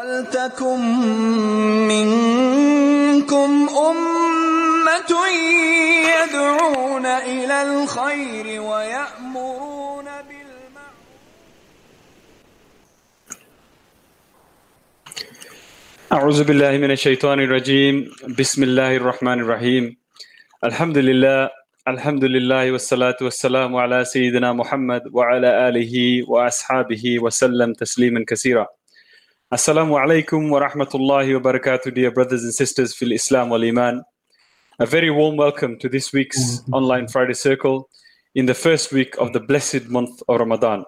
ولتكن منكم أمة يدعون إلى الخير ويأمرون بالمعروف. أعوذ بالله من الشيطان الرجيم. بسم الله الرحمن الرحيم. الحمد لله الحمد لله والصلاة والسلام على سيدنا محمد وعلى آله وأصحابه وسلم تسليما كثيرا. Assalamu alaikum wa rahmatullahi wa barakatuh, dear brothers and sisters fil Islam wal Iman. A very warm welcome to this week's mm-hmm. online Friday Circle in the first week of the blessed month of Ramadan.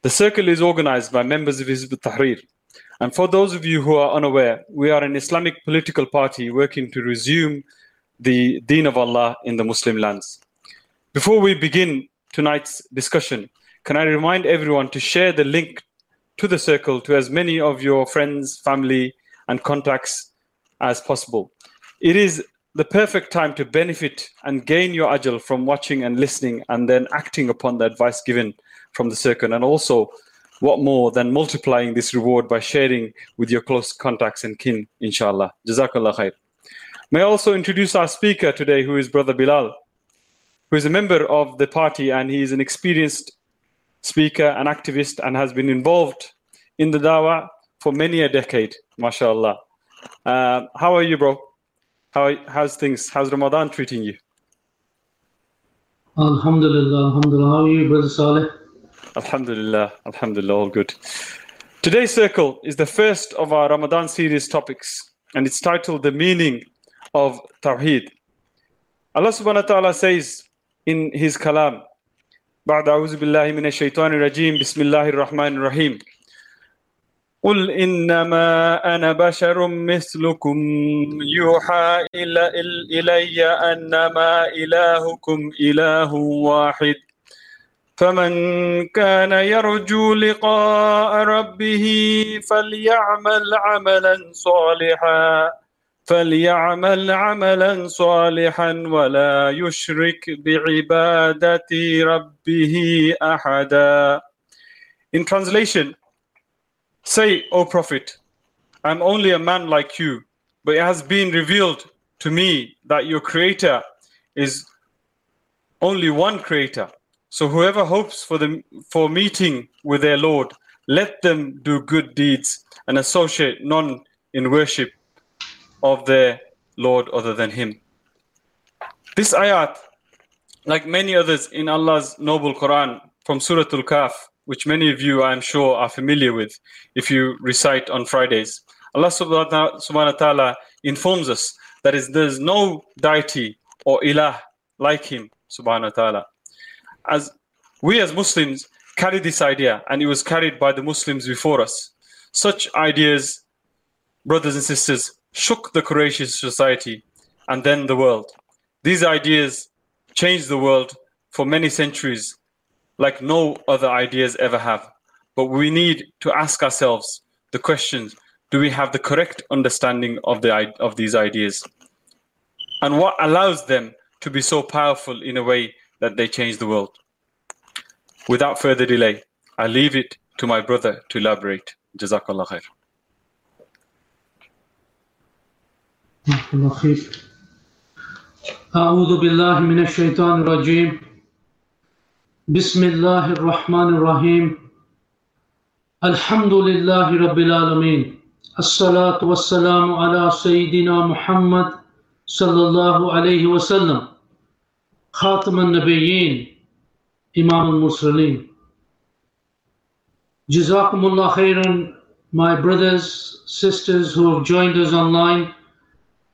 The circle is organized by members of Hizb ut-Tahrir. And for those of you who are unaware, we are an Islamic political party working to resume the deen of Allah in the Muslim lands. Before we begin tonight's discussion, can I remind everyone to share the link to the circle to as many of your friends, family, and contacts as possible. It is the perfect time to benefit and gain your ajal from watching and listening and then acting upon the advice given from the circle. And also, what more than multiplying this reward by sharing with your close contacts and kin, inshallah. Jazakallah khair. May I also introduce our speaker today, who is Brother Bilal, who is a member of the party and he is an experienced speaker and activist and has been involved in the dawah for many a decade, mashallah. Uh, how are you, bro? How, how's things? How's Ramadan treating you? Alhamdulillah, Alhamdulillah. How are you, Brother Saleh? Alhamdulillah, Alhamdulillah, all good. Today's circle is the first of our Ramadan series topics, and it's titled The Meaning of Tawheed. Allah subhanahu wa ta'ala says in His kalam, بعد أعوذ بالله من الشيطان الرجيم. بسم الله الرحمن الرحيم. قل إنما أنا بشر مثلكم. يوحى إلى إلي أنما إلهكم إله واحد. فمن كان يرجو لقاء ربه فليعمل عملا صالحا. فليعمل عملا صالحا ولا يشرك بعبادة ربه أحدا In translation, Say, O Prophet, I'm only a man like you, but it has been revealed to me that your Creator is only one Creator. So whoever hopes for the for meeting with their Lord, let them do good deeds and associate none in worship of their Lord other than Him. This ayat, like many others in Allah's noble Quran from Surah Al Kahf, which many of you, I'm sure, are familiar with if you recite on Fridays. Allah subhanahu wa ta'ala informs us that is, there's no deity or ilah like Him, subhanahu wa ta'ala. As we as Muslims carry this idea, and it was carried by the Muslims before us, such ideas, brothers and sisters, shook the Quraysh society and then the world. These ideas changed the world for many centuries like no other ideas ever have. But we need to ask ourselves the questions do we have the correct understanding of, the, of these ideas? And what allows them to be so powerful in a way that they change the world? Without further delay, I leave it to my brother to elaborate. Jazakallah khair. اعوذ باللہ من الشیطان الرجیم بسم اللہ الرحمن الرحیم الحمد للہ رب العالمین الصلاة والسلام علی سیدنا محمد صلی اللہ علیہ وسلم. خاتم النبیین امام المرسلین جزاكم اللہ خیرا my brothers, sisters who have joined us online.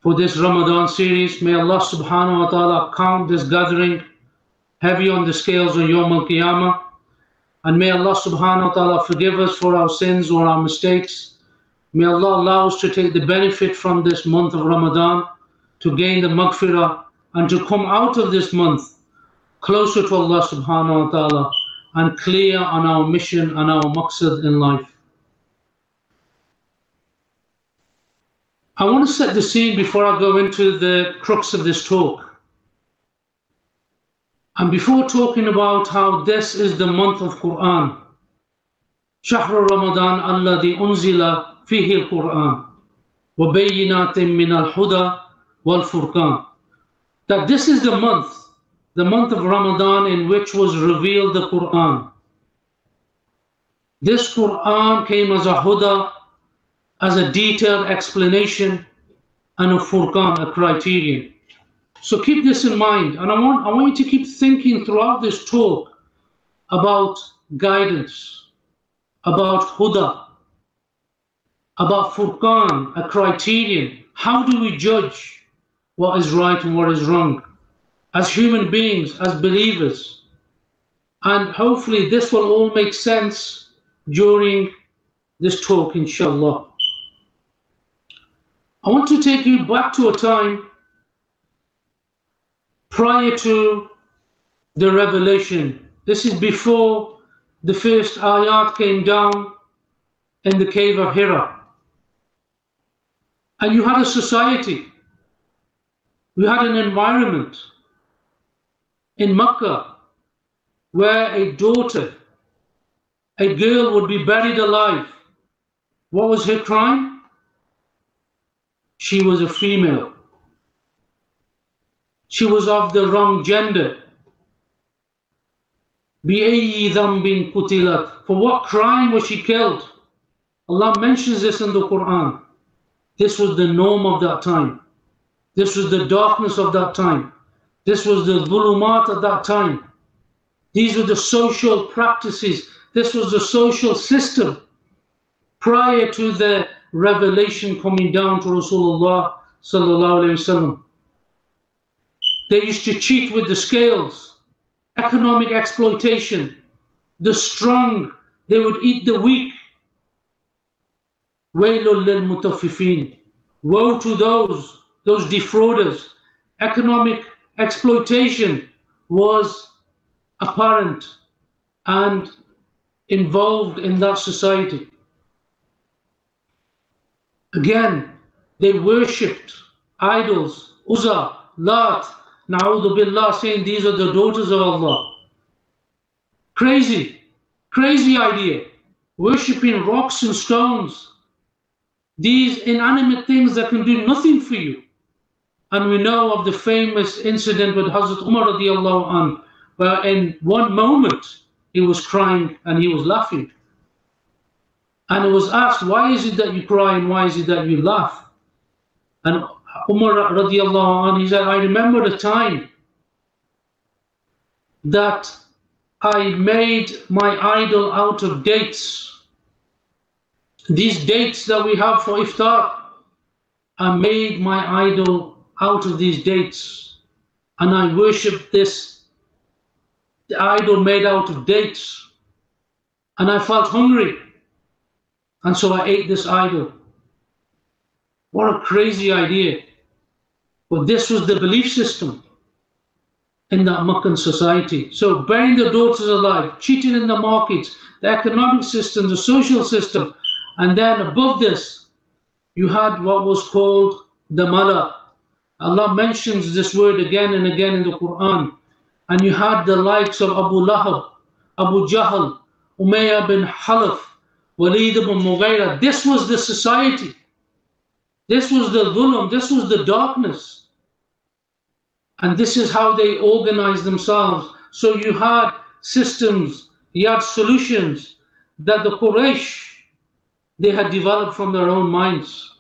For this Ramadan series may Allah subhanahu wa ta'ala count this gathering heavy on the scales on Yom Al Qiyamah. And may Allah subhanahu wa ta'ala forgive us for our sins or our mistakes. May Allah allow us to take the benefit from this month of Ramadan, to gain the maghfirah, and to come out of this month closer to Allah subhanahu wa ta'ala and clear on our mission and our maqsad in life. I want to set the scene before I go into the crux of this talk. And before talking about how this is the month of Quran, شهر رمضان الذي أنزل فيه القرآن وبينات من الهدى والفرقان that this is the month the month of Ramadan in which was revealed the Quran this Quran came as a huda as a detailed explanation and a furqan a criterion so keep this in mind and I want I want you to keep thinking throughout this talk about guidance about Huda, about Furqan, a criterion. How do we judge what is right and what is wrong as human beings, as believers? And hopefully, this will all make sense during this talk, inshallah. I want to take you back to a time prior to the revelation. This is before the first ayat came down in the cave of Hira. And you had a society, you had an environment in Makkah where a daughter, a girl would be buried alive. What was her crime? She was a female. She was of the wrong gender. بِأَيِّ ذَنْبٍ قُتِلَتْ For what crime was she killed? Allah mentions this in the Quran. This was the norm of that time. This was the darkness of that time. This was the dhulumat at that time. These were the social practices. This was the social system prior to the revelation coming down to Rasulullah sallallahu alaihi wasallam. They used to cheat with the scales economic exploitation. The strong, they would eat the weak. Waylul lil mutaffifin. Woe to those, those defrauders. Economic exploitation was apparent and involved in that society. Again, they worshipped idols, Uzza, Lat, Na'udhu billah, saying these are the daughters of Allah. Crazy, crazy idea. Worshipping rocks and stones. These inanimate things that can do nothing for you. And we know of the famous incident with Hazrat Umar radiallahu anh, where in one moment he was crying and he was laughing. And was asked, why is it that you cry and why is it that you laugh? And Umar radiallahu anh, he said, I remember a time that I made my idol out of dates. These dates that we have for iftar, I made my idol out of these dates. And I worshipped this the idol made out of dates. And I felt hungry. And so I ate this idol. What a crazy idea. But this was the belief system in that Meccan society. So burying their daughters alive, cheating in the markets, the economic system, the social system, and then above this, you had what was called the mala. Allah mentions this word again and again in the Quran. And you had the likes of Abu Lahab, Abu Jahl, Umayyah bin Khalaf, Ibn. This was the society. This was the dhulm, this was the darkness. And this is how they organized themselves. So you had systems, you had solutions that the Quraysh, they had developed from their own minds.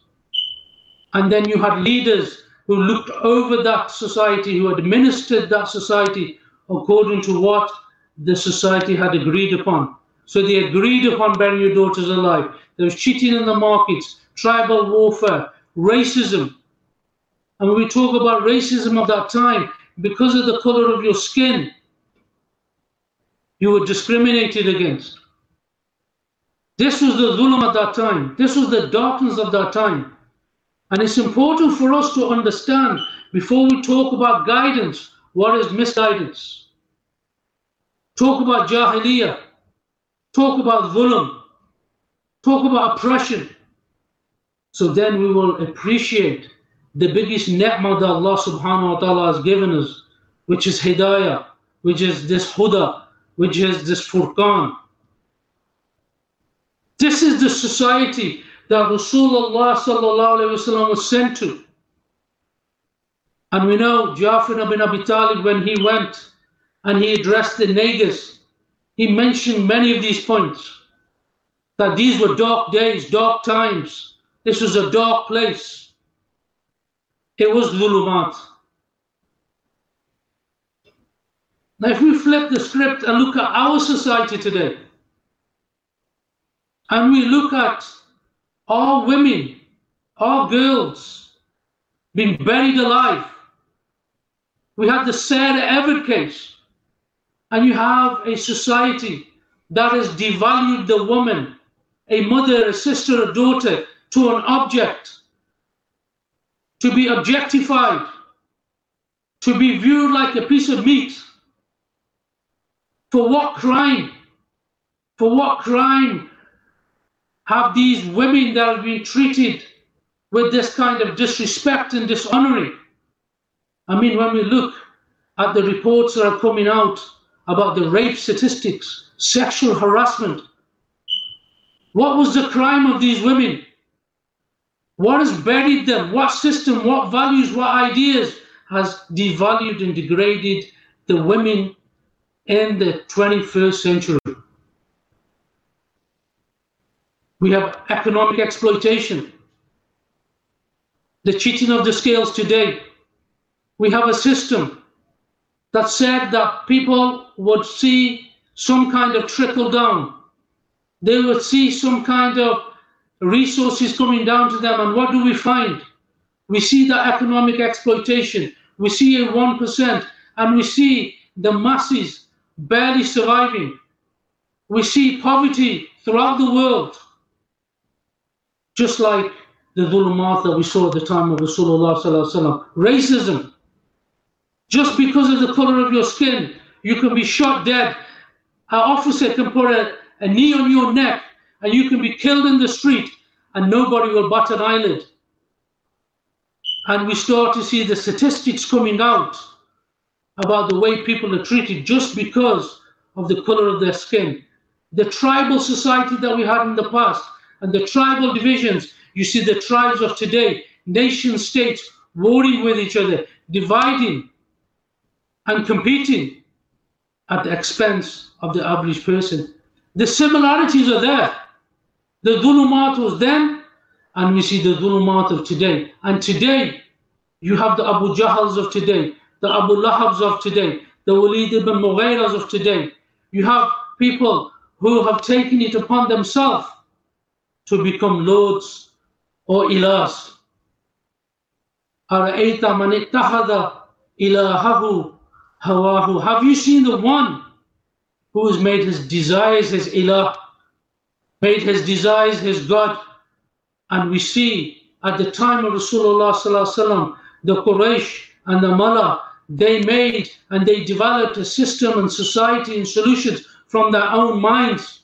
And then you had leaders who looked over that society, who administered that society according to what the society had agreed upon. So they agreed upon burying your daughters alive. There was cheating in the markets, tribal warfare, racism. And when we talk about racism of that time, because of the color of your skin, you were discriminated against. This was the dhulm at that time. This was the darkness of that time. And it's important for us to understand before we talk about guidance, what is misguidance? Talk about jahiliyyah. Talk about dhulm. Talk about oppression. So then we will appreciate the biggest ni'mah that Allah subhanahu wa ta'ala has given us, which is hidayah, which is this huda, which is this furqan. This is the society that Rasulullah sallallahu wasallam was sent to. And we know Jafar ibn Abi Talib, when he went and he addressed the Negus, he mentioned many of these points. That these were dark days, dark times. This was a dark place. It was Dhulumat. Now, if we flip the script and look at our society today, and we look at our women, our girls being buried alive, we have the Sarah Everard case, and you have a society that has devalued the woman, a mother, a sister, a daughter, to an object, to be objectified, to be viewed like a piece of meat. For what crime? For what crime have these women that have been treated with this kind of disrespect and dishonoring? I mean, when we look at the reports that are coming out about the rape statistics, sexual harassment, what was the crime of these women? What has buried them? What system, what values, what ideas has devalued and degraded the women in the 21st century? We have economic exploitation, the cheating of the scales today. We have a system that said that people would see some kind of trickle down. They would see some kind of resources coming down to them. And what do we find? We see the economic exploitation. We see a 1%, and we see the masses barely surviving. We see poverty throughout the world just like the dhulumat that we saw at the time of Rasulullah racism. Just because of the color of your skin, you can be shot dead. An officer can put a, a knee on your neck and you can be killed in the street and nobody will bat an eyelid. And we start to see the statistics coming out about the way people are treated just because of the color of their skin. The tribal society that we had in the past, and the tribal divisions. You see the tribes of today, nation states warring with each other, dividing and competing at the expense of the average person. The similarities are there. The dhulumat was then, and we see the dhulumat of today. And today, you have the Abu Jahals of today, the Abu Lahabs of today, the Walid ibn Mughiras of today. You have people who have taken it upon themselves to become lords or ilahs. Hawahu. Have you seen the one who has made his desires his ilah, made his desires his God? And we see at the time of Rasulullah the Quraysh and the Mala, they made and they developed a system and society and solutions from their own minds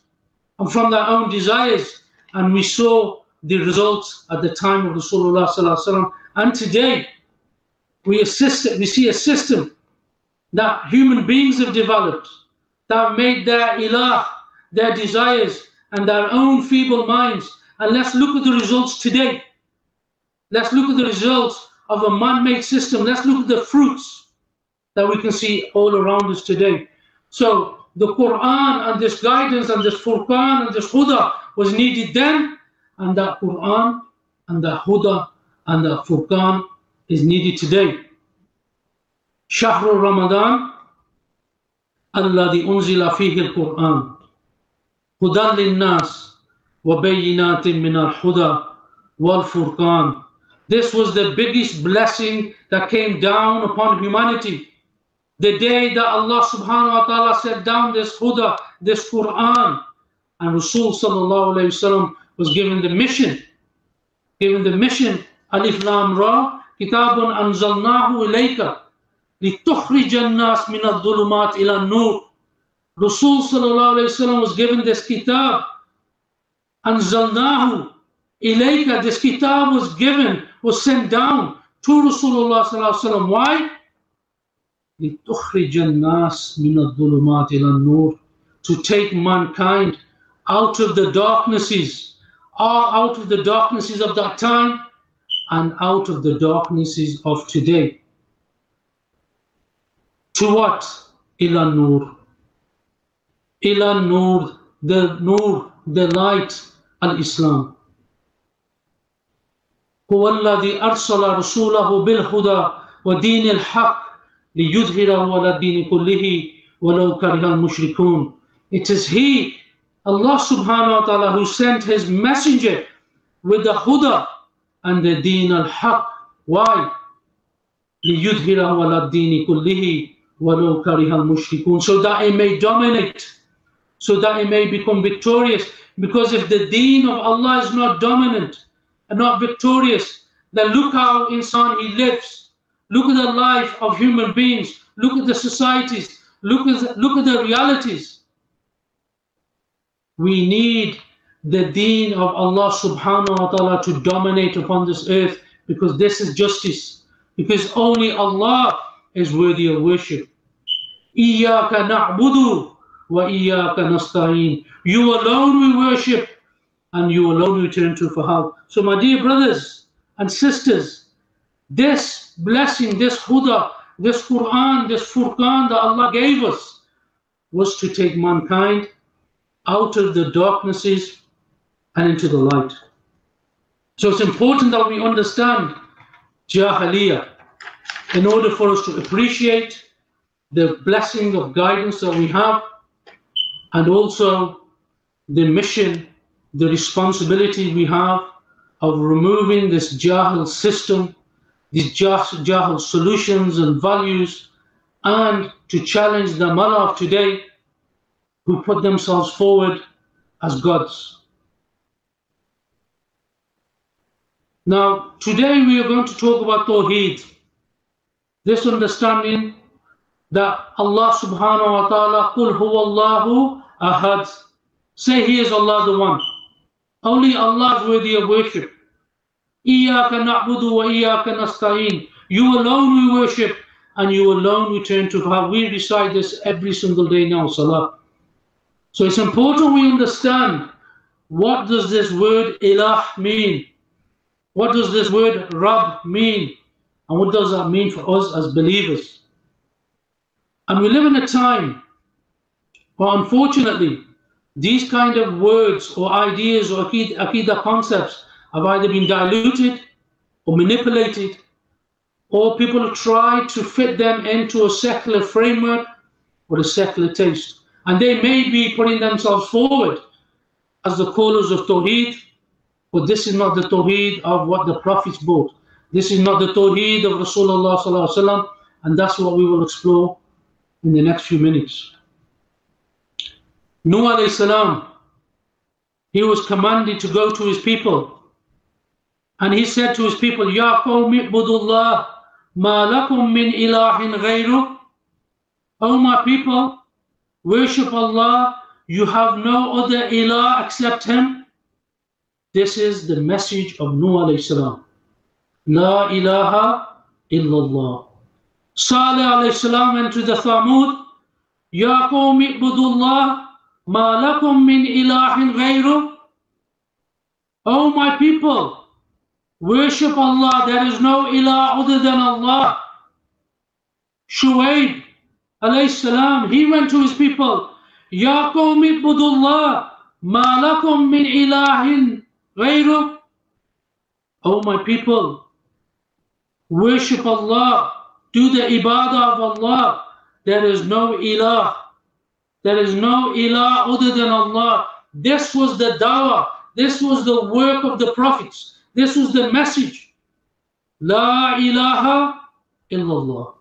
and from their own desires. And we saw the results at the time of Rasulullah. And today, we, assist, we see a system that human beings have developed that made their ilah, their desires and their own feeble minds. And let's look at the results today. Let's look at the results of a man-made system. Let's look at the fruits that we can see all around us today. So the Quran and this guidance and this Furqan and this Huda was needed then, and that Quran and the Huda and the Furqan is needed today. شهر رمضان الذي أنزل فيه القرآن هدى للناس وبينات من الهدى والفرقان This was the biggest blessing that came down upon humanity. The day that Allah subhanahu wa ta'ala set down this Huda, this Quran, And Rasul sallallahu alayhi wasallam was given the mission, given the mission, Alif Lam Ra, Kitabun Anzalnahu ilayka, Rasul was given this kitab. Anzalnahu ilayka. This kitab was given, was sent down to Rasulullah. Why? To take mankind out of the darknesses, out of the darknesses of that time and out of the darknesses of today. To what? Ila Nur. Ila Nur, the Nur, the light, Islam. هو الذي أرسل رسوله بالهدى ودين الحق ليظهره على الدين كله ولو كره المشركون. It is He Allah subhanahu wa ta'ala who sent his messenger with the huda and the deen al-haq. Why? لِيُدْهِرَهُ عَلَى الدِّينِ كُلِّهِ وَلَوْ كَرِهَ الْمُشْرِكُونَ So that it may dominate, so that it may become victorious. Because if the deen of Allah is not dominant and not victorious, then look how insan he lives. Look at the life of human beings. Look at the societies. Look at the, look at the realities. We need the deen of Allah subhanahu wa ta'ala to dominate upon this earth because this is justice. Because only Allah is worthy of worship. Iyaka na'budu wa iyaka nasta'in. You alone we worship and you alone we turn to for help. So my dear brothers and sisters, this blessing, this Huda, this Quran, this Furqan that Allah gave us was to take mankind out of the darknesses and into the light. So it's important that we understand Jahiliyyah, in order for us to appreciate the blessing of guidance that we have and also the mission, the responsibility we have of removing this Jahil system, these Jahil solutions and values, and to challenge the Mullah of today who put themselves forward as gods. Now, today we are going to talk about Tawheed. This understanding that Allah subhanahu wa ta'ala, Qul huwallahu ahad. Say He is Allah the One. Only Allah is worthy of worship. Iyaka na'budu wa iyaka nasta'in. You alone we worship and you alone we turn to. How we recite this every single day now, Salah. So it's important we understand what does this word ilah mean? What does this word Rab mean? And what does that mean for us as believers? And we live in a time where unfortunately these kind of words or ideas or akida concepts have either been diluted or manipulated or people try to fit them into a secular framework or a secular taste. And they may be putting themselves forward as the callers of Tawheed, but this is not the Tawheed of what the prophets brought. This is not the Tawheed of Rasulullah, and that's what we will explore in the next few minutes. Nuh alayhi salam, he was commanded to go to his people. And he said to his people, Ya qawmi ibudullah, ma lakum min ilahin ghayru. O my people, worship Allah, you have no other ilah except Him. This is the message of Nuh alayhi salam. La ilaha illallah. Salih alayhi salam went to the Thamud. Ya qawmi ibudullah, ma lakum min ilahin ghayru. Oh my people, worship Allah, there is no ilah other than Allah. Shuaib alayhi salam, he went to his people, Ya qawmi budullah, ma lakum min ilahin ghayru. Oh my people, worship Allah, do the ibadah of Allah. There is no ilah. There is no ilah other than Allah. This was the dawah. This was the work of the prophets. This was the message. La ilaha illallah.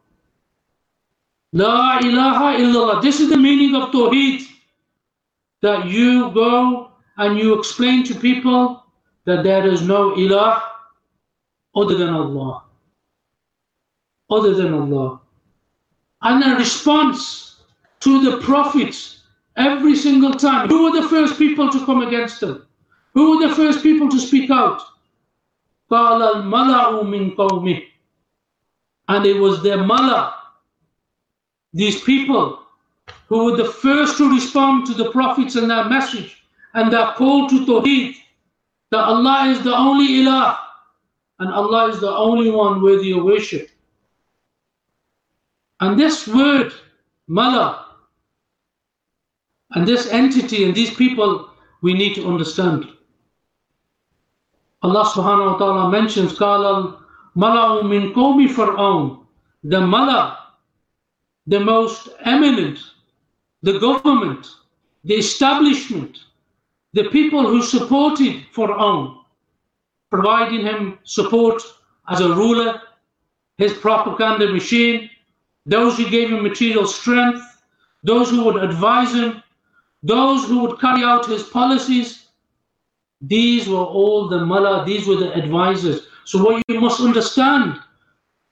La ilaha illallah. This is the meaning of Tawheed. that you go and you explain to people that there is no ilah other than Allah Other than Allah. And a response to the prophets every single time. Who were the first people to come against them? Who were the first people to speak out? قال الملأ من قومه and it was their mala, these people who were the first to respond to the prophets and their message and their call to Tawheed, that Allah is the only ilah and Allah is the only one worthy of worship. And this word, mala, and this entity and these people, we need to understand. Allah subhanahu wa ta'ala mentions, قال Mala'u min qawmi Fir'aun, the Mala, the most eminent, the government, the establishment, the people who supported Fir'aun, providing him support as a ruler, his propaganda machine, those who gave him material strength, those who would advise him, those who would carry out his policies. These were all the mullah, these were the advisors. So what you must understand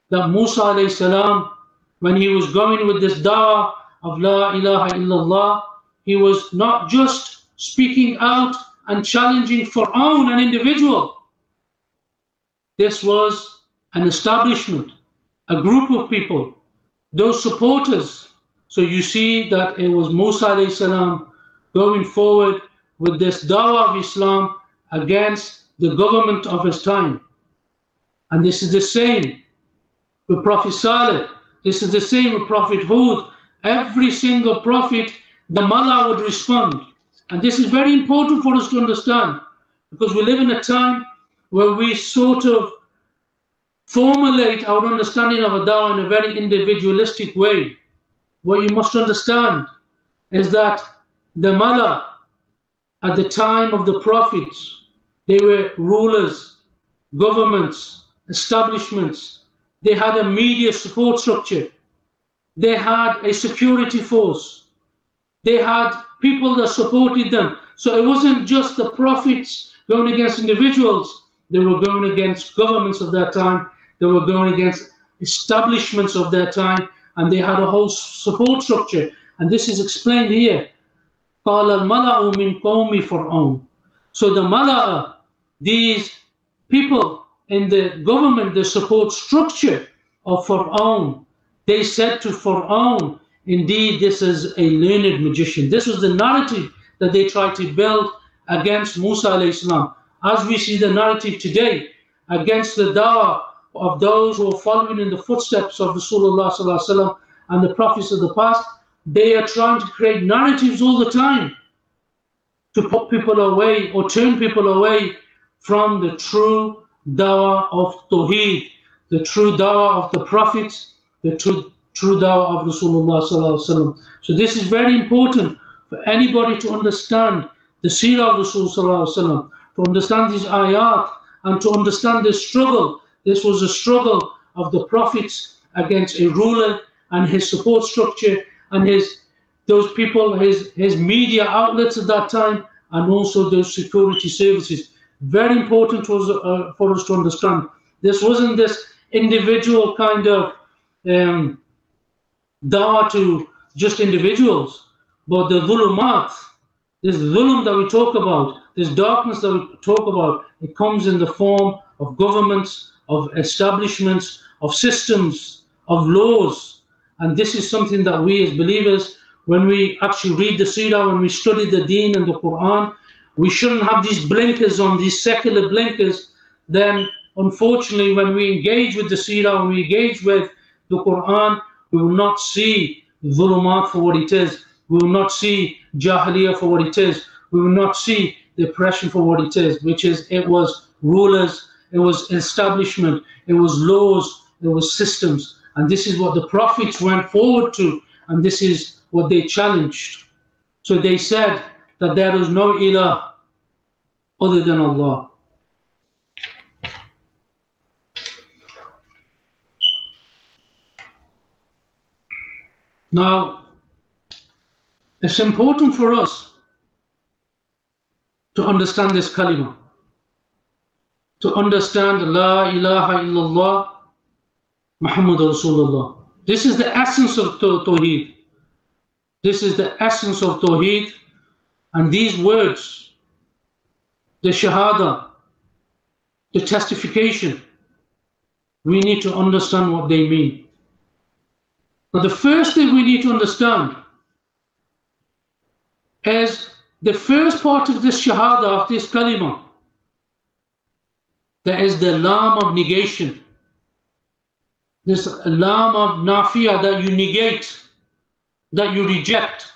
that Musa salam, when he was going with this da'wah of La ilaha illallah, he was not just speaking out and challenging Fir'aun, an individual. This was an establishment, a group of people, those supporters. So you see that it was Musa salam going forward with this dawah of Islam against the government of his time. And this is the same with Prophet Saleh. This is the same with Prophet Hud. Every single prophet, the Mala would respond. And this is very important for us to understand because we live in a time where we sort of formulate our understanding of a dawah in a very individualistic way. What you must understand is that the Mala at the time of the prophets, they were rulers, governments, establishments. They had a media support structure. They had a security force. They had people that supported them. So it wasn't just the prophets going against individuals. They were going against governments of that time. They were going against establishments of that time. And they had a whole support structure. And this is explained here. قال الملأ من قوم فرعون. So the Mala'a, these people in the government, the support structure of Fir'aun, they said to Fir'aun, indeed, this is a learned magician. This was the narrative that they tried to build against Musa salam. As we see the narrative today against the da'wah of those who are following in the footsteps of Rasulullah and the prophets of the past, they are trying to create narratives all the time to put people away or turn people away from the true dawah of Tawheed, the true dawah of the prophets, the true, true dawah of Rasulullah. So this is very important for anybody to understand the seerah of Rasulullah, to understand these ayat and to understand this struggle. This was a struggle of the prophets against a ruler and his support structure and his those people, his his media outlets at that time, and also those security services. Very important was, uh, for us to understand. This wasn't this individual kind of um, to just individuals, but the dhulumat, this dhulum that we talk about, this darkness that we talk about, it comes in the form of governments, of establishments, of systems, of laws. And this is something that we as believers, when we actually read the Seerah, when we study the Deen and the Quran, we shouldn't have these blinkers on, these secular blinkers. Then, unfortunately, when we engage with the Seerah, when we engage with the Quran, we will not see dhulumat for what it is. We will not see Jahiliyyah for what it is. We will not see the oppression for what it is, which is it was rulers, it was establishment, it was laws, it was systems. And this is what the prophets went forward to, and this is what they challenged. So they said, that there is no ilah other than Allah. Now, it's important for us to understand this kalima, to understand La ilaha illallah Muhammad Rasulullah. This is the essence of Tawheed. This is the essence of Tawheed. And these words, the Shahada, the testification, we need to understand what they mean. Now, the first thing we need to understand is the first part of this Shahada, of this Kalima, there is the lam of negation. This lam of nafiya that you negate, that you reject.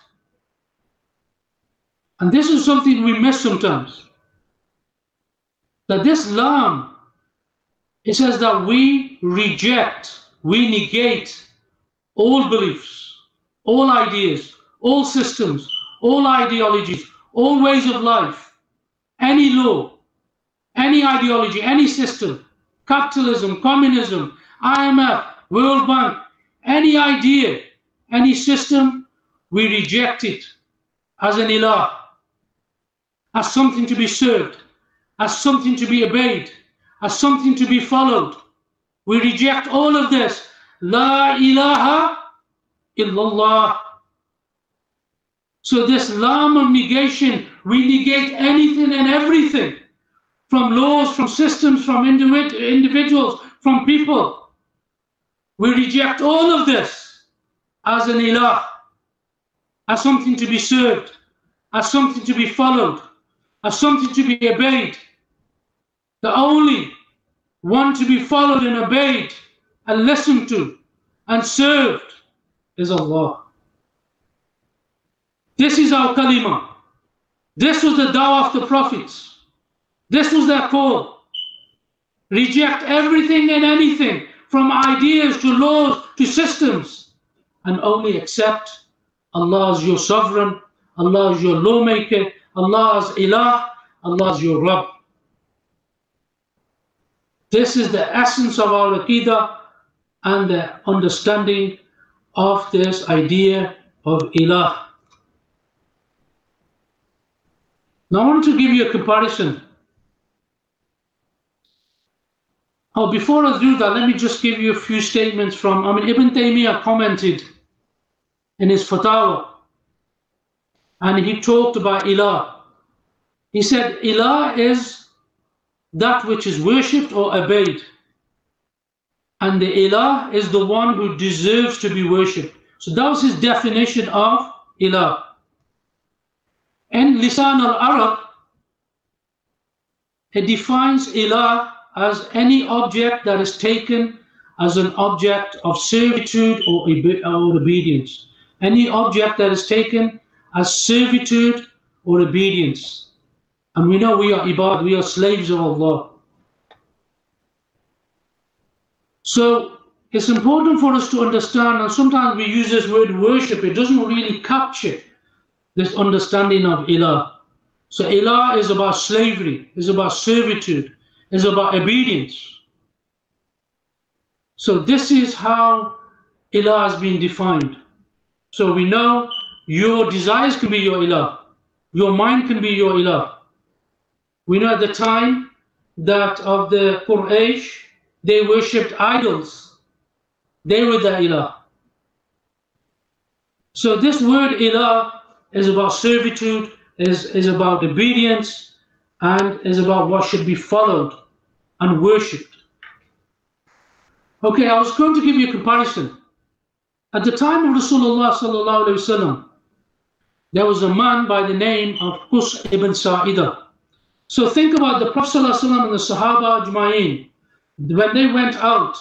And this is something we miss sometimes. That this lam, it says that we reject, we negate all beliefs, all ideas, all systems, all ideologies, all ways of life, any law, any ideology, any system, capitalism, communism, IMF, World Bank, any idea, any system, we reject it as an ilah, as something to be served, as something to be obeyed, as something to be followed. We reject all of this. La ilaha illallah. So this lam of negation, we negate anything and everything from laws, from systems, from individ individuals, from people. We reject all of this as an ilah, as something to be served, as something to be followed, as something to be obeyed. The only one to be followed and obeyed and listened to and served is Allah. This is our kalima. This was the dawah of the prophets. This was their call. Reject everything and anything from ideas to laws to systems and only accept Allah as your sovereign, Allah as your lawmaker, Allah as ilah, Allah as your Rabb. This is the essence of our Aqidah and the understanding of this idea of ilah. Now I want to give you a comparison Oh, before I do that, let me just give you a few statements from, I mean, Ibn Taymiyyah commented in his fatwa, and he talked about ilah. He said, ilah is that which is worshipped or obeyed. And the ilah is the one who deserves to be worshipped. So that was his definition of ilah. In Lisan al-Arab, it defines ilah as any object that is taken as an object of servitude or, or obedience. Any object that is taken as servitude or obedience. And we know we are ibad, we are slaves of Allah. So it's important for us to understand, and sometimes we use this word worship, it doesn't really capture this understanding of ilah. So ilah is about slavery, is about servitude, is about obedience. So this is how ilah has been defined. So we know your desires can be your ilah. Your mind can be your ilah. We know at the time that of the Quraysh, they worshipped idols. They were the ilah. So this word ilah is about servitude, is, is about obedience, and is about what should be followed and worshipped. Okay, I was going to give you a comparison. At the time of Rasulullah there was a man by the name of Qus ibn Sa'ida. So think about the Prophet and the Sahaba Ajma'in. When they went out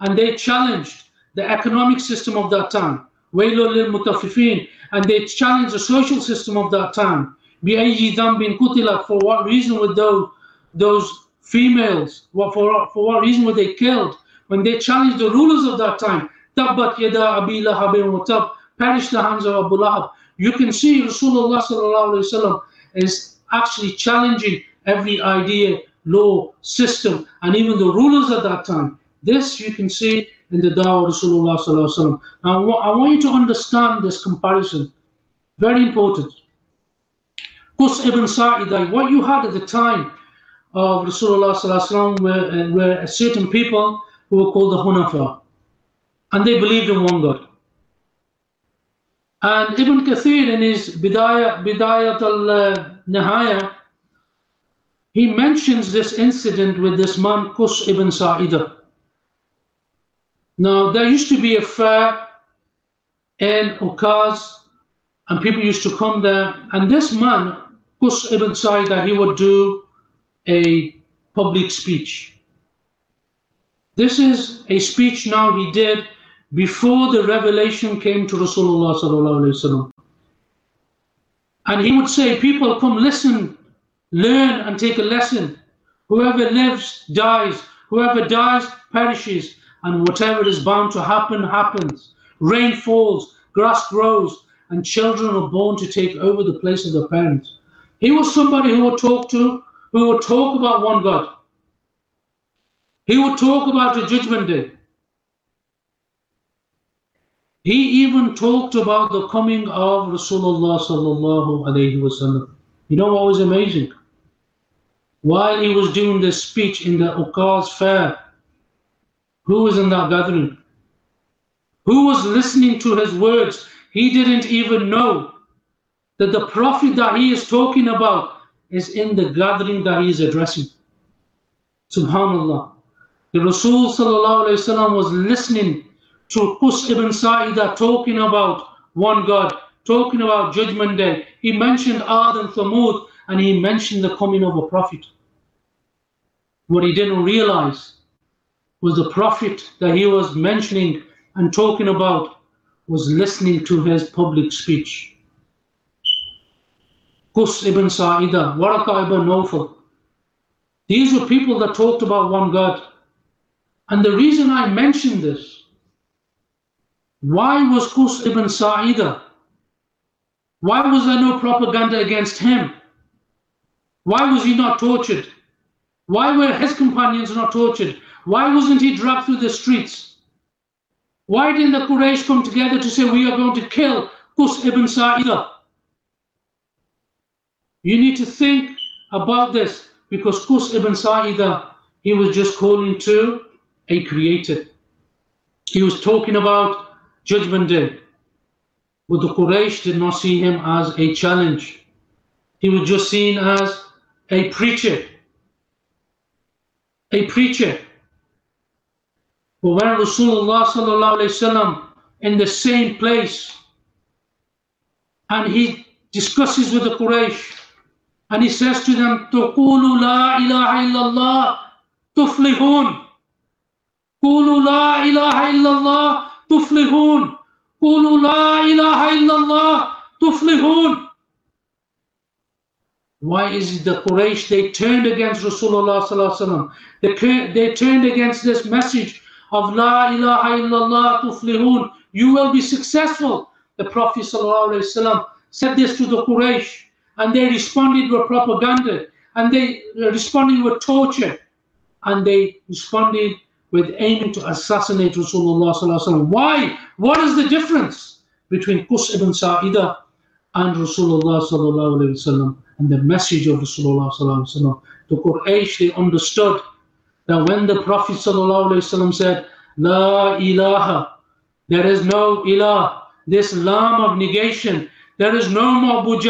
and they challenged the economic system of that time, Wailul lil mutaffifin, and they challenged the social system of that time. بأي ذنب قتلت For what reason would those, those females, what, for, for what reason were they killed? When they challenged the rulers of that time, Tabbat yada abi lahabin wa tab, perish the hands of Abu Lahab. You can see Rasulullah sallallahu is actually challenging every idea, law, system, and even the rulers at that time. This you can see in the Dawah of Rasulullah sallallahu Now I want you to understand this comparison. Very important. Qus ibn Sa'idah, what you had at the time of Rasulullah were, uh, were certain people who were called the Hunafa. And they believed in one God. And Ibn Kathir in his Bidayat, Bidayat al-Nihaya, he mentions this incident with this man Qus ibn Sa'idah. Now, there used to be a fair in Ukaz, and people used to come there. And this man, Qus ibn Sa'idah that he would do a public speech. This is a speech now he did before the revelation came to Rasulullah. And he would say, people come listen, learn and take a lesson. Whoever lives dies, whoever dies perishes, and whatever is bound to happen happens. Rain falls, grass grows, and children are born to take over the place of their parents. He was somebody who would talk to, who would talk about one God. He would talk about the judgment day. He even talked about the coming of Rasulullah sallallahu alaihi wasallam. You know what was amazing? While he was doing this speech in the Ukaz fair, who was in that gathering? Who was listening to his words? He didn't even know that the Prophet that he is talking about is in the gathering that he is addressing. Subhanallah. The Rasul was listening to Qus ibn Sa'idah talking about one God, talking about Judgment Day. He mentioned Ad and Thamud and he mentioned the coming of a prophet. What he didn't realize was the prophet that he was mentioning and talking about was listening to his public speech. Qus ibn Sa'idah, Waraka ibn Nawfal. These were people that talked about one God. And the reason I mention this why was Qus ibn Sa'idah? Why was there no propaganda against him? Why was he not tortured? Why were his companions not tortured? Why wasn't he dragged through the streets? Why didn't the Quraysh come together to say, we are going to kill Qus ibn Sa'idah? You need to think about this because Qus ibn Sa'idah, he was just calling to a creator. He was talking about Judgment Day. But the Quraysh did not see him as a challenge. He was just seen as a preacher. A preacher. But when Rasulullah sallallahu in the same place and he discusses with the Quraysh and he says to them, Taqulu la ilaha illallah tuflihun. Qulu la ilaha illallah tuflihun. Qulu la ilaha illallah tuflihun. Why is it the Quraysh, they turned against Rasulullah sallallahu They, they turned against this message of la ilaha illallah tuflihun. You will be successful. The Prophet sallallahu said this to the Quraysh and they responded with propaganda and they uh, responded with torture and they responded with aiming to assassinate Rasulullah. Why? What is the difference between Qus ibn Sa'idah and Rasulullah and the message of Rasulullah? The Quraysh, they understood that when the Prophet said, La ilaha, there is no ilah, this lam of negation, there is no more Abu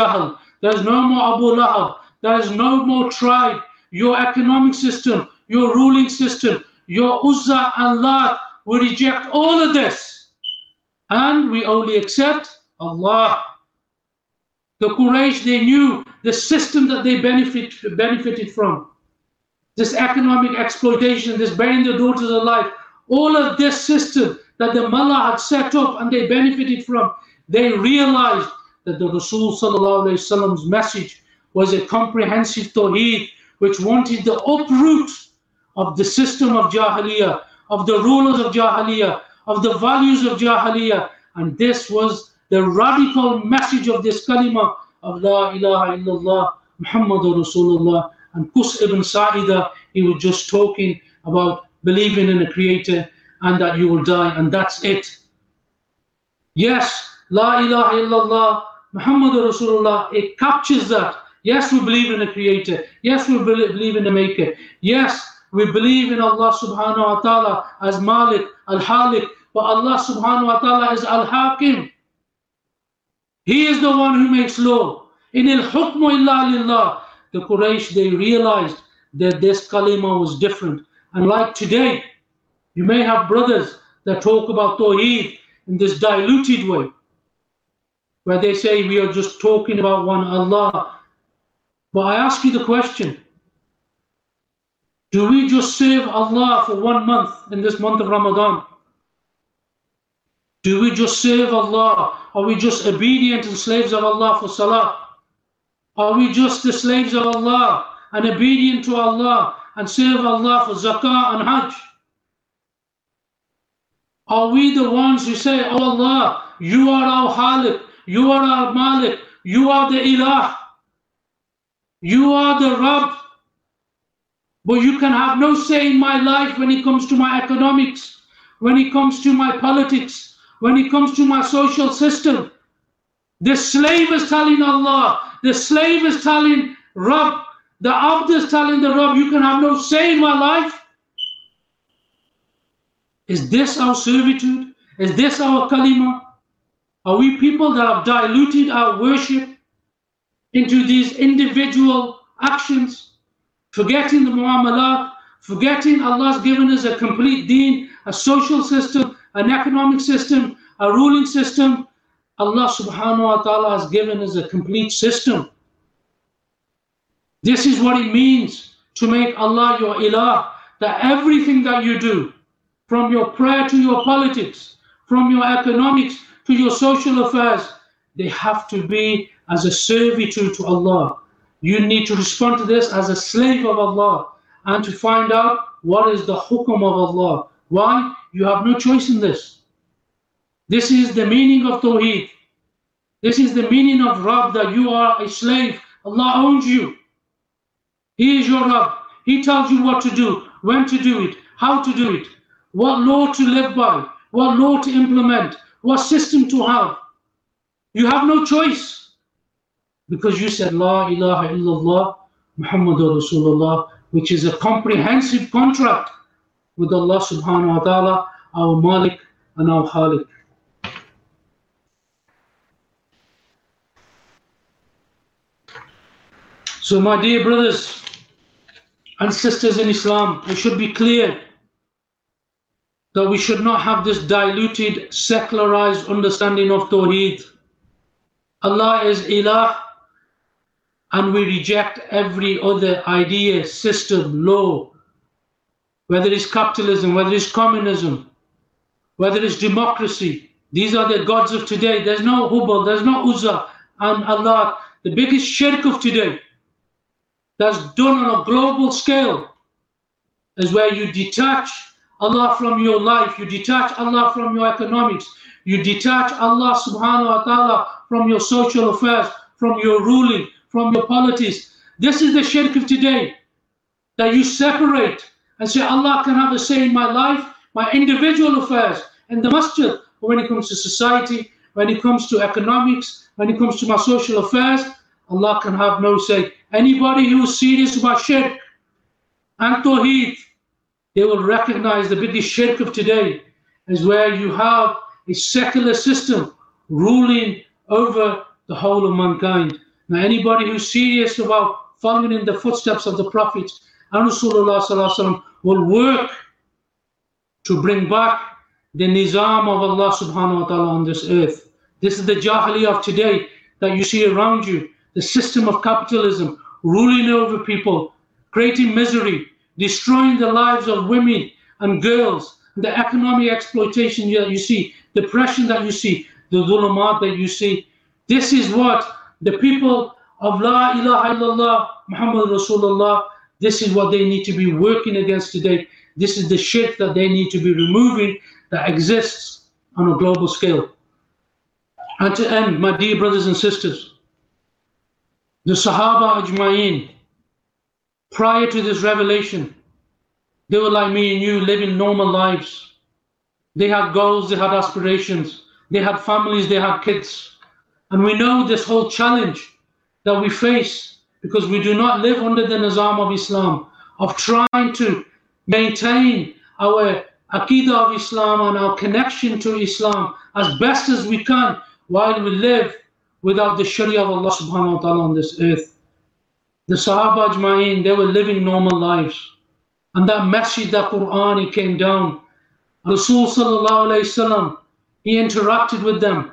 there is no more Abu Lahab, there is no more tribe, your economic system, your ruling system, your Uzza and Lat, we reject all of this. And we only accept Allah. The Quraysh, they knew the system that they benefit, benefited from. This economic exploitation, this burying their daughters alive, all of this system that the mala had set up and they benefited from, they realized that the Rasul message was a comprehensive tawheed which wanted the uproot of the system of Jahiliyyah, of the rulers of Jahiliyyah, of the values of Jahiliyyah. And this was the radical message of this kalima of La ilaha illallah Muhammadur Rasulullah. And Qus ibn Sa'idah, he was just talking about believing in a creator and that you will die, and that's it. Yes, La ilaha illallah Muhammadur Rasulullah, it captures that. Yes, we believe in a Creator. Yes, we believe in the Maker. Yes, we believe in Allah subhanahu wa ta'ala as Malik, Al Khalik, but Allah subhanahu wa ta'ala is Al Hakim. He is the one who makes law. In al hukmu illa lillah. The Quraysh, they realized that this kalima was different. And like today, you may have brothers that talk about Tawheed in this diluted way, where they say we are just talking about one Allah. But I ask you the question do we just serve Allah for one month in this month of Ramadan? Do we just serve Allah? Are we just obedient and slaves of Allah for Salah? Are we just the slaves of Allah and obedient to Allah and serve Allah for Zakah and Hajj? Are we the ones who say, Oh Allah, you are our Khalik, you are our Malik, you are the Ilah, you are the Rabb, but you can have no say in my life when it comes to my economics, when it comes to my politics, when it comes to my social system. The slave is telling Allah, the slave is telling Rabb, the Abd is telling the Rabb, you can have no say in my life. Is this our servitude? Is this our kalima? Are we people that have diluted our worship into these individual actions, forgetting the muamalat, forgetting Allah's given us a complete deen, a social system, an economic system, a ruling system? Allah subhanahu wa ta'ala has given us a complete system. This is what it means to make Allah your ilah, that everything that you do, from your prayer to your politics, from your economics to your social affairs, they have to be as a servitude to Allah. You need to respond to this as a slave of Allah and to find out what is the hukum of Allah. Why? You have no choice in this. This is the meaning of Tawheed. This is the meaning of Rab that you are a slave. Allah owns you. He is your Rabb. He tells you what to do, when to do it, how to do it what law to live by, what law to implement, what system to have. You have no choice because you said La ilaha illallah Muhammadur Rasulullah, which is a comprehensive contract with Allah subhanahu wa ta'ala, our Malik and our Khalik. So, my dear brothers and sisters in Islam, it should be clear that we should not have this diluted, secularized understanding of Tawheed. Allah is Ilah, and we reject every other idea, system, law, whether it's capitalism, whether it's communism, whether it's democracy. These are the gods of today. There's no Hubal, there's no Uzza, and Allah. The biggest shirk of today that's done on a global scale is where you detach Allah from your life, you detach Allah from your economics, you detach Allah subhanahu wa ta'ala from your social affairs, from your ruling, from your politics. This is the shirk of today. That you separate and say, Allah can have a say in my life, my individual affairs, and the masjid. When it comes to society, when it comes to economics, when it comes to my social affairs, Allah can have no say. Anybody who is serious about shirk and tawheed, they will recognize the biggest shirk of today as where you have a secular system ruling over the whole of mankind. Now, anybody who's serious about following in the footsteps of the prophets and Rasulullah will work to bring back the nizam of Allah subhanahu wa ta'ala on this earth. This is the jahili of today that you see around you, the system of capitalism ruling over people, creating misery, destroying the lives of women and girls, the economic exploitation that you see, depression that you see, the dhulumat that you see. This is what the people of La ilaha illallah Muhammad Rasulullah, this is what they need to be working against today. This is the shirk that they need to be removing that exists on a global scale. And to end, my dear brothers and sisters, the Sahaba Ajma'in, prior to this revelation, they were like me and you, living normal lives. They had goals, they had aspirations, they had families, they had kids. And we know this whole challenge that we face because we do not live under the nizam of Islam, of trying to maintain our aqidah of Islam and our connection to Islam as best as we can while we live without the Sharia of Allah subhanahu wa ta'ala on this earth. The Sahaba Ajma'in, they were living normal lives. And that message, that Quran, he came down. Rasul sallallahu alayhi wasallam, he interacted with them.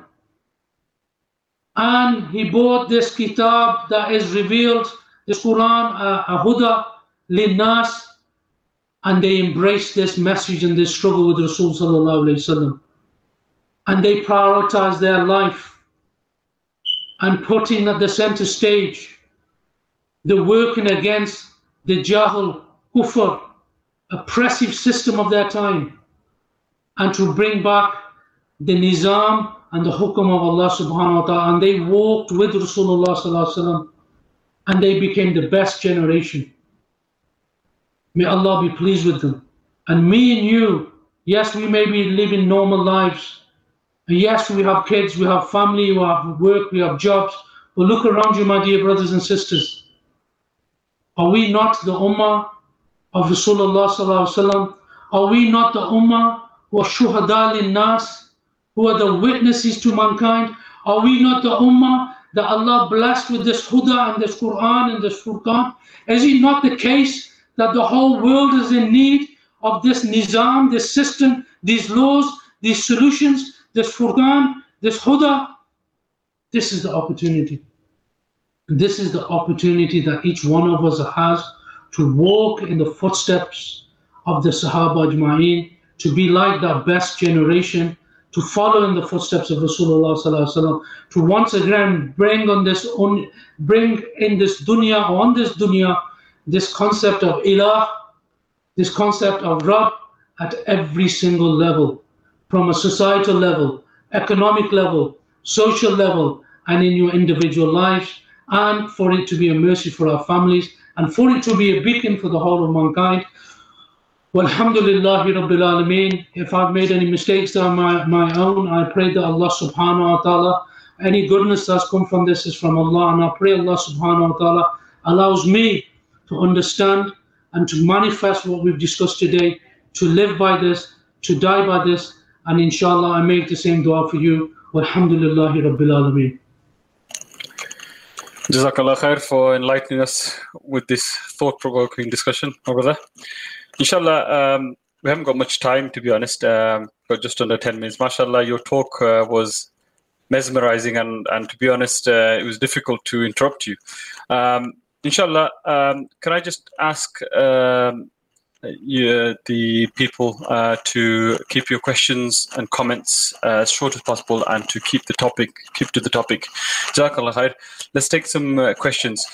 And he brought this kitab that is revealed, this Quran, uh, a huda linnas, and they embraced this message and this struggle with Rasul sallallahu alayhi wasallam. And they prioritized their life and putting at the center stage the working against the Jahil, Kufr, oppressive system of their time and to bring back the Nizam and the Hukum of Allah subhanahu wa ta'ala. And they walked with Rasulullah sallallahu and they became the best generation. May Allah be pleased with them. And me and you, yes, we may be living normal lives. Yes, we have kids, we have family, we have work, we have jobs. But look around you, my dear brothers and sisters. Are we not the Ummah of Rasulullah sallallahu alaihi wasallam? Are we not the Ummah who are shuhada nas, who are the witnesses to mankind? Are we not the Ummah that Allah blessed with this Huda and this Quran and this Furqan? Is it not the case that the whole world is in need of this nizam, this system, these laws, these solutions, this Furqan, this Huda? This is the opportunity. This is the opportunity that each one of us has to walk in the footsteps of the Sahaba Ajma'in, to be like that best generation, to follow in the footsteps of Rasulullah Sallallahu to once again bring on this on, bring in this dunya on this dunya this concept of ilah, this concept of Rabb at every single level, from a societal level, economic level, social level, and in your individual lives, and for it to be a mercy for our families, and for it to be a beacon for the whole of mankind. Walhamdulillahi Rabbil Alameen. If I've made any mistakes that are my, my own, I pray that Allah subhanahu wa ta'ala, any goodness that's come from this is from Allah, and I pray Allah subhanahu wa ta'ala allows me to understand and to manifest what we've discussed today, to live by this, to die by this, and inshallah I make the same dua for you. Walhamdulillahi Rabbil Alameen. Jazakallah khair for enlightening us with this thought provoking discussion over there. Inshallah, um, we haven't got much time to be honest, um, got just under 10 minutes. MashaAllah, your talk uh, was mesmerizing, and, and to be honest, uh, it was difficult to interrupt you. Um, inshallah, um, can I just ask um, you, the people uh, to keep your questions and comments uh, as short as possible and to keep the topic, keep to the topic. Jazakallah khair. Let's take some uh, questions.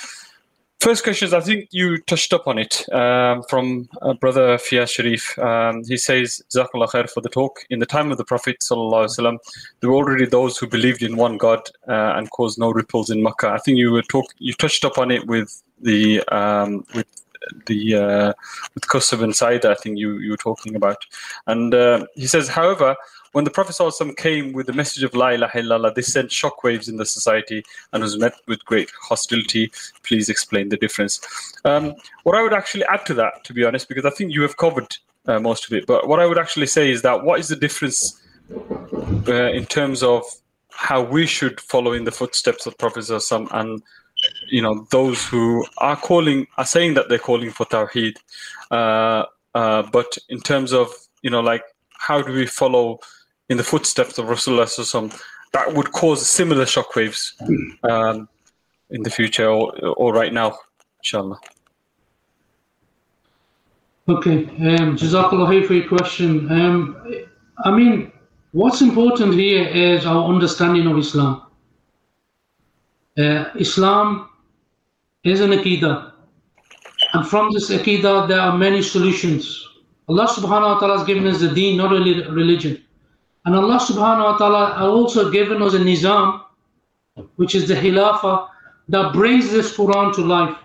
First questions, I think you touched up on it um, from uh, Brother Fiyaz Sharif. Um, he says, Jazakallah khair for the talk. In the time of the Prophet, وسلم, there were already those who believed in one God uh, and caused no ripples in Makkah. I think you were talk, you touched up on it with the um, with the uh, with Qus ibn Sa'idah, I think you, you were talking about. And uh, he says, however, when the Prophet came with the message of La ilaha illallah, this sent shockwaves in the society and was met with great hostility. Please explain the difference. Um, what I would actually add to that, to be honest, because I think you have covered uh, most of it, but what I would actually say is that what is the difference uh, in terms of how we should follow in the footsteps of Prophet and you know those who are calling are saying that they're calling for tawheed. Uh, uh, but in terms of you know like how do we follow in the footsteps of Rasulullah that would cause similar shockwaves um, in the future or, or right now inshallah? Okay um, jazakallah for your question. Um, i mean what's important here is our understanding of islam uh, Islam is an Aqidah. And from this Aqidah, there are many solutions. Allah subhanahu wa ta'ala has given us the deen, not only religion. And Allah subhanahu wa ta'ala has also given us a nizam, which is the Khilafah, that brings this Quran to life,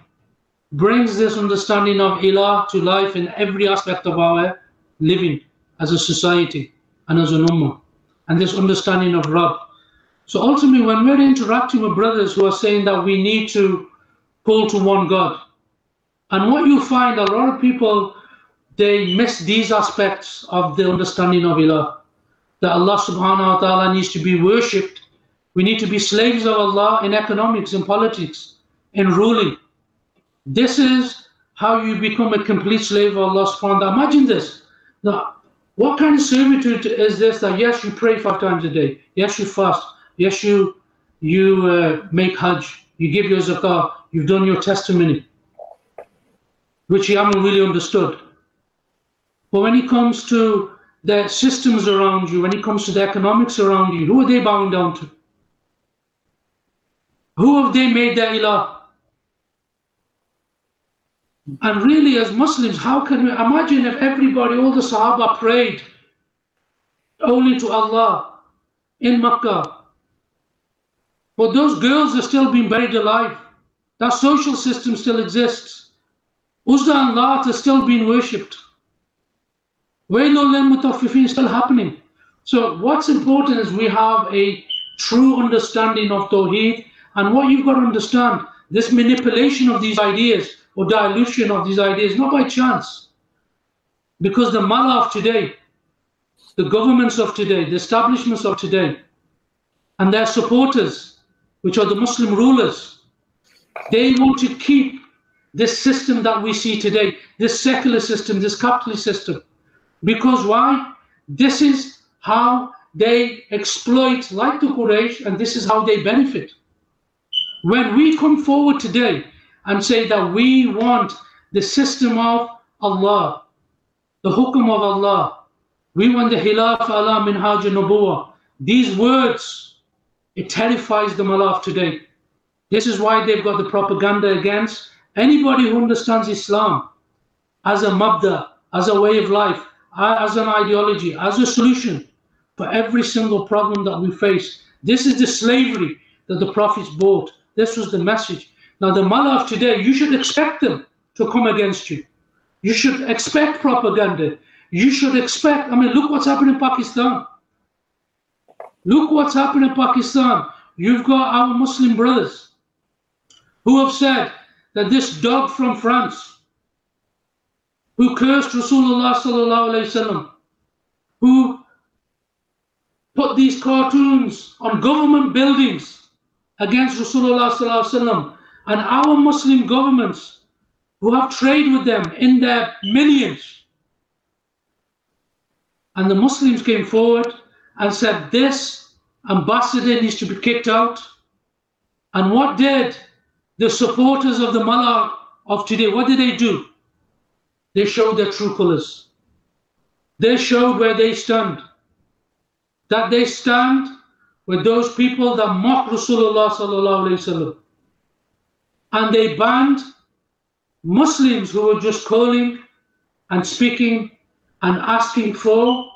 brings this understanding of Ilah to life in every aspect of our living as a society and as an ummah. And this understanding of Rabb. So ultimately, when we're interacting with brothers who are saying that we need to call to one God. And what you find, a lot of people, they miss these aspects of the understanding of Ilah. That Allah subhanahu wa ta'ala needs to be worshipped. We need to be slaves of Allah in economics, in politics, in ruling. This is how you become a complete slave of Allah subhanahu wa ta'ala. Imagine this. Now, what kind of servitude is this that yes, you pray five times a day, yes, you fast, yes, you you uh, make Hajj, you give your zakah, you've done your testimony, which you haven't really understood. But when it comes to the systems around you, when it comes to the economics around you, who are they bowing down to? Who have they made their ilah? And really, as Muslims, how can we imagine if everybody, all the Sahaba prayed only to Allah in Makkah? But those girls are still being buried alive. That social system still exists. Uzza and Lat are still being worshipped. Wailul lil Mutaffifin is still happening. So what's important is we have a true understanding of Tawheed and what you've got to understand, this manipulation of these ideas or dilution of these ideas, not by chance. Because the mala of today, the governments of today, the establishments of today, and their supporters, which are the Muslim rulers, they want to keep this system that we see today, this secular system, this capitalist system. Because why? This is how they exploit, like the Quraysh, and this is how they benefit. When we come forward today and say that we want the system of Allah, the hukum of Allah, we want the Khilafah ala minhaj nubuwa. These words, it terrifies the malaf today. This is why they've got the propaganda against anybody who understands Islam as a mabda, as a way of life, as an ideology, as a solution for every single problem that we face. This is the slavery that the prophets brought. This was the message. Now, the mala of today, you should expect them to come against you. You should expect propaganda. You should expect, I mean, look what's happening in Pakistan. Look what's happened in Pakistan. You've got our Muslim brothers who have said that this dog from France, who cursed Rasulullah sallallahu alaihi wasallam, who put these cartoons on government buildings against Rasulullah sallallahu alaihi wasallam, and our Muslim governments who have trade with them in their millions. And the Muslims came forward and said, This ambassador needs to be kicked out. And what did the supporters of the Mala of today, what did they do? They showed their true colors. They showed where they stand. That they stand with those people that mock Rasulullah sallallahu wasallam and they banned Muslims who were just calling and speaking and asking for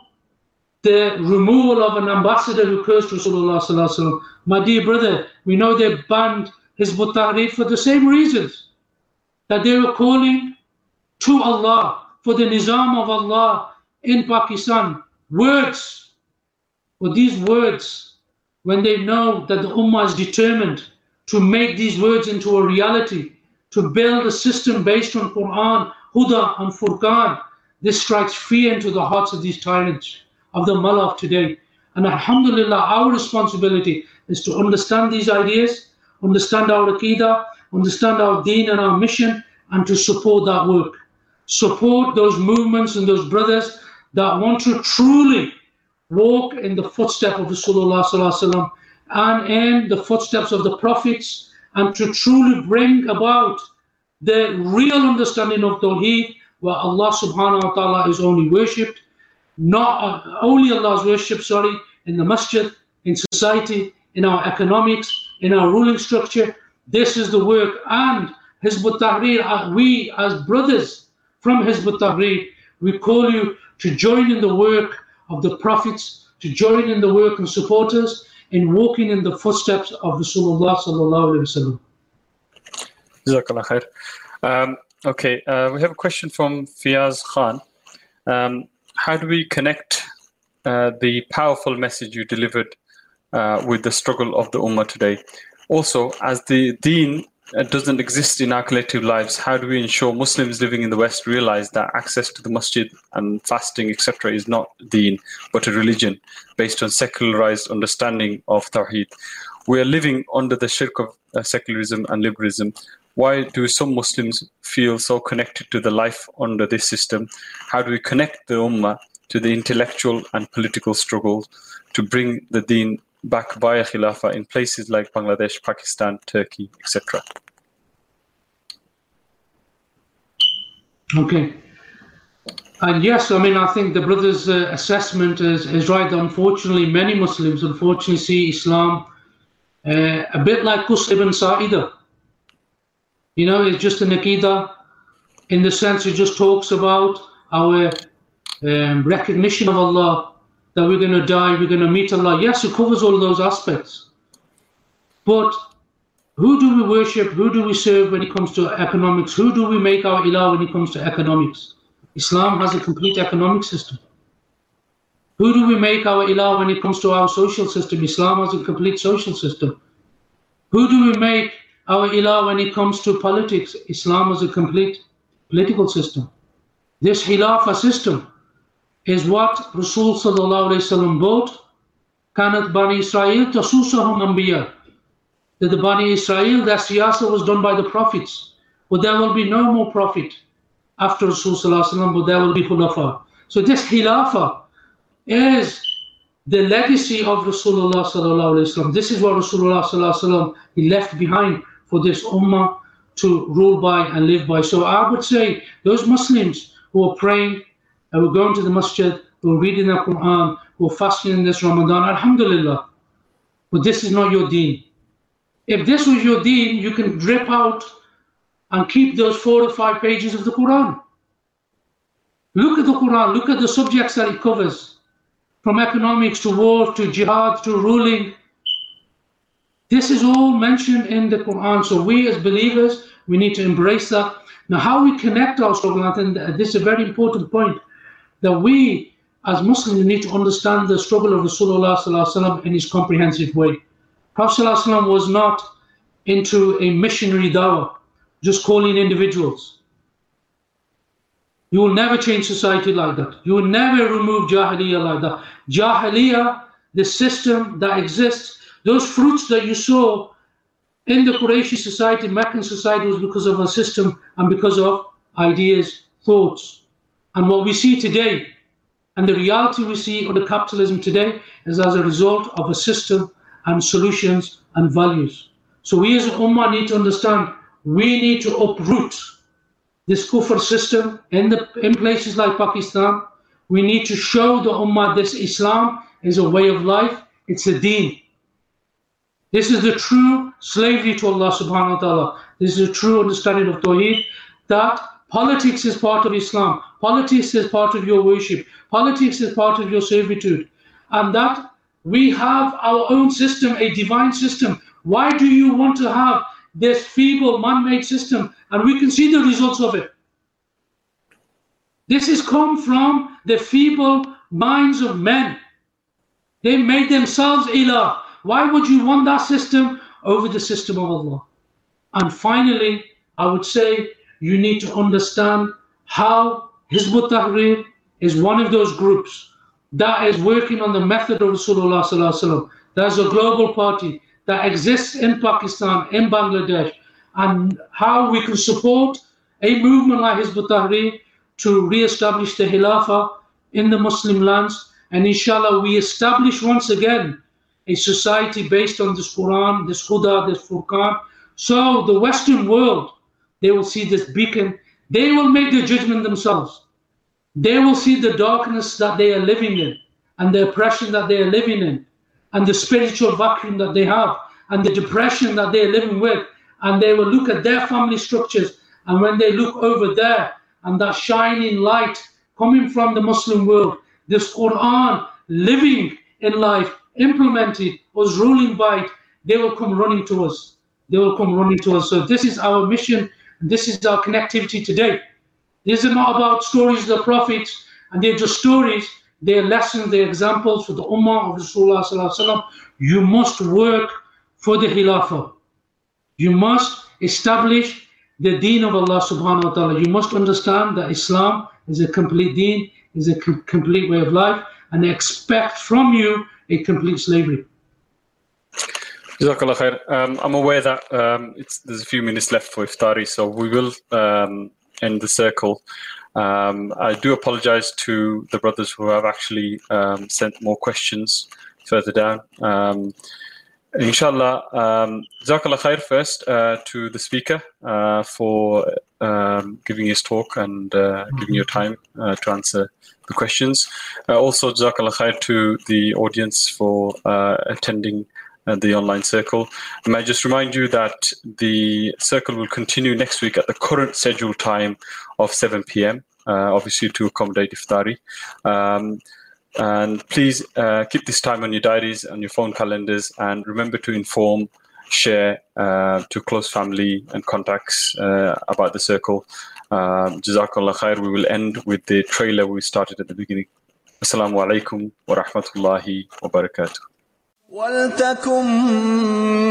the removal of an ambassador who cursed Rasulullah. My dear brother, we know they banned Hizb ut for the same reasons that they were calling to Allah for the Nizam of Allah in Pakistan. Words, but these words, when they know that the Ummah is determined to make these words into a reality, to build a system based on Quran, Huda, and Furqan. This strikes fear into the hearts of these tyrants, of the mala of today. And Alhamdulillah, our responsibility is to understand these ideas, understand our Aqidah, understand our deen and our mission, and to support that work. Support those movements and those brothers that want to truly walk in the footsteps of Rasulullah and in the footsteps of the prophets and to truly bring about the real understanding of Tawheed, where Allah subhanahu wa ta'ala is only worshipped, not only Allah is worshipped, sorry, in the masjid, in society, in our economics, in our ruling structure. This is the work. And Hizb ut-Tahrir, uh, we as brothers from Hizb ut-Tahrir, we call you to join in the work of the prophets, to join in the work and supporters, in walking in the footsteps of Rasulullah sallallahu alaihi wasallam. Um, okay, uh, we have a question from Fiaz Khan. Um, how do we connect uh, the powerful message you delivered uh, with the struggle of the Ummah today? Also, as the Deen uh, doesn't exist in our collective lives, how do we ensure Muslims living in the West realize that access to the masjid and fasting, etc., is not deen, but a religion based on secularized understanding of Tawheed? We are living under the shirk of uh, secularism and liberalism. Why do some Muslims feel so connected to the life under this system? How do we connect the Ummah to the intellectual and political struggles to bring the deen back via Khilafah in places like Bangladesh, Pakistan, Turkey, etc. Okay. And yes, I mean, I think the brother's uh, assessment is, is right. Unfortunately, many Muslims unfortunately see Islam uh, a bit like Qus ibn Sa'idah. You know, it's just an Aqidah in the sense it just talks about our um, recognition of Allah that we're going to die, we're going to meet Allah. Yes, it covers all those aspects. But who do we worship? Who do we serve when it comes to economics? Who do we make our ilah when it comes to economics? Islam has a complete economic system. Who do we make our ilah when it comes to our social system? Islam has a complete social system. Who do we make our ilah when it comes to politics? Islam has a complete political system. This Khilafah system is what Rasul brought. Kanat Bani Israel tasusahum anbiya. That the Bani Israel, that siyasa was done by the prophets. But there will be no more prophet after Rasul but there will be khulafa. So this khilafah is the legacy of Rasulullah. This is what Rasulullah he left behind for this ummah to rule by and live by. So I would say those Muslims who are praying and we're going to the masjid, who are reading the Quran, who are fasting in this Ramadan, Alhamdulillah. But this is not your deen. If this was your deen, you can drip out and keep those four or five pages of the Quran. Look at the Quran, look at the subjects that it covers from economics to war to jihad to ruling. This is all mentioned in the Quran. So we as believers, we need to embrace that. Now, how we connect our struggle, I think this is a very important point that we as Muslims need to understand the struggle of Rasulullah in his comprehensive way. Prophet was not into a missionary dawah, just calling individuals. You will never change society like that. You will never remove Jahiliyyah like that. Jahiliyyah, the system that exists, those fruits that you saw in the Qurayshi society, Meccan society, was because of a system and because of ideas, thoughts. And what we see today, and the reality we see the capitalism today, is as a result of a system and solutions and values. So we as Ummah need to understand we need to uproot this kufr system in the in places like Pakistan. We need to show the Ummah this Islam is a way of life, it's a deen. This is the true slavery to Allah subhanahu wa ta'ala. This is a true understanding of Tawheed that Politics is part of Islam. Politics is part of your worship. Politics is part of your servitude. And that we have our own system, a divine system. Why do you want to have this feeble man made system? And we can see the results of it. This has come from the feeble minds of men. They made themselves ilah. Why would you want that system over the system of Allah? And finally, I would say you need to understand how Hizb ut-Tahrir is one of those groups that is working on the method of Rasulullah There's a global party that exists in Pakistan, in Bangladesh, and how we can support a movement like Hizb ut-Tahrir to re-establish the Khilafah in the Muslim lands. And inshallah, we establish once again a society based on this Quran, this Huda, this Furqan. So the Western world they will see this beacon. They will make the judgment themselves. They will see the darkness that they are living in and the oppression that they are living in and the spiritual vacuum that they have and the depression that they are living with. And they will look at their family structures. And when they look over there and that shining light coming from the Muslim world, this Quran living in life, implemented, was ruling by it, they will come running to us. They will come running to us. So this is our mission this is our connectivity today. These are not about stories of the prophets, and they're just stories, they're lessons, they're examples for the Ummah of Rasulullah. You must work for the Khilafah. You must establish the deen of Allah subhanahu wa ta'ala. You must understand that Islam is a complete deen, is a com- complete way of life, and expect from you a complete slavery. Um, I'm aware that um, there's a few minutes left for iftari, so we will um, end the circle. Um, I do apologize to the brothers who have actually um, sent more questions further down. Um, inshallah, um, khair first uh, to the speaker uh, for um, giving his talk and uh, giving your time uh, to answer the questions. Uh, also, Jazakallah khair to the audience for uh, attending uh, the online circle. May I just remind you that the circle will continue next week at the current scheduled time of 7 p.m., uh, obviously to accommodate iftari. Um, and please uh, keep this time on your diaries and your phone calendars and remember to inform, share uh, to close family and contacts uh, about the circle. Um, Jazakallah khair. We will end with the trailer we started at the beginning. Assalamu alaikum wa rahmatullahi wa barakatuh. ولتكن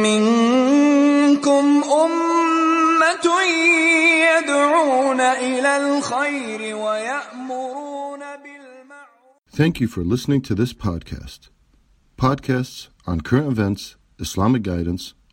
منكم أمة يدعون إلى الخير ويأمرون بالمعروف Thank you for listening to this podcast. Podcasts on current events, Islamic guidance,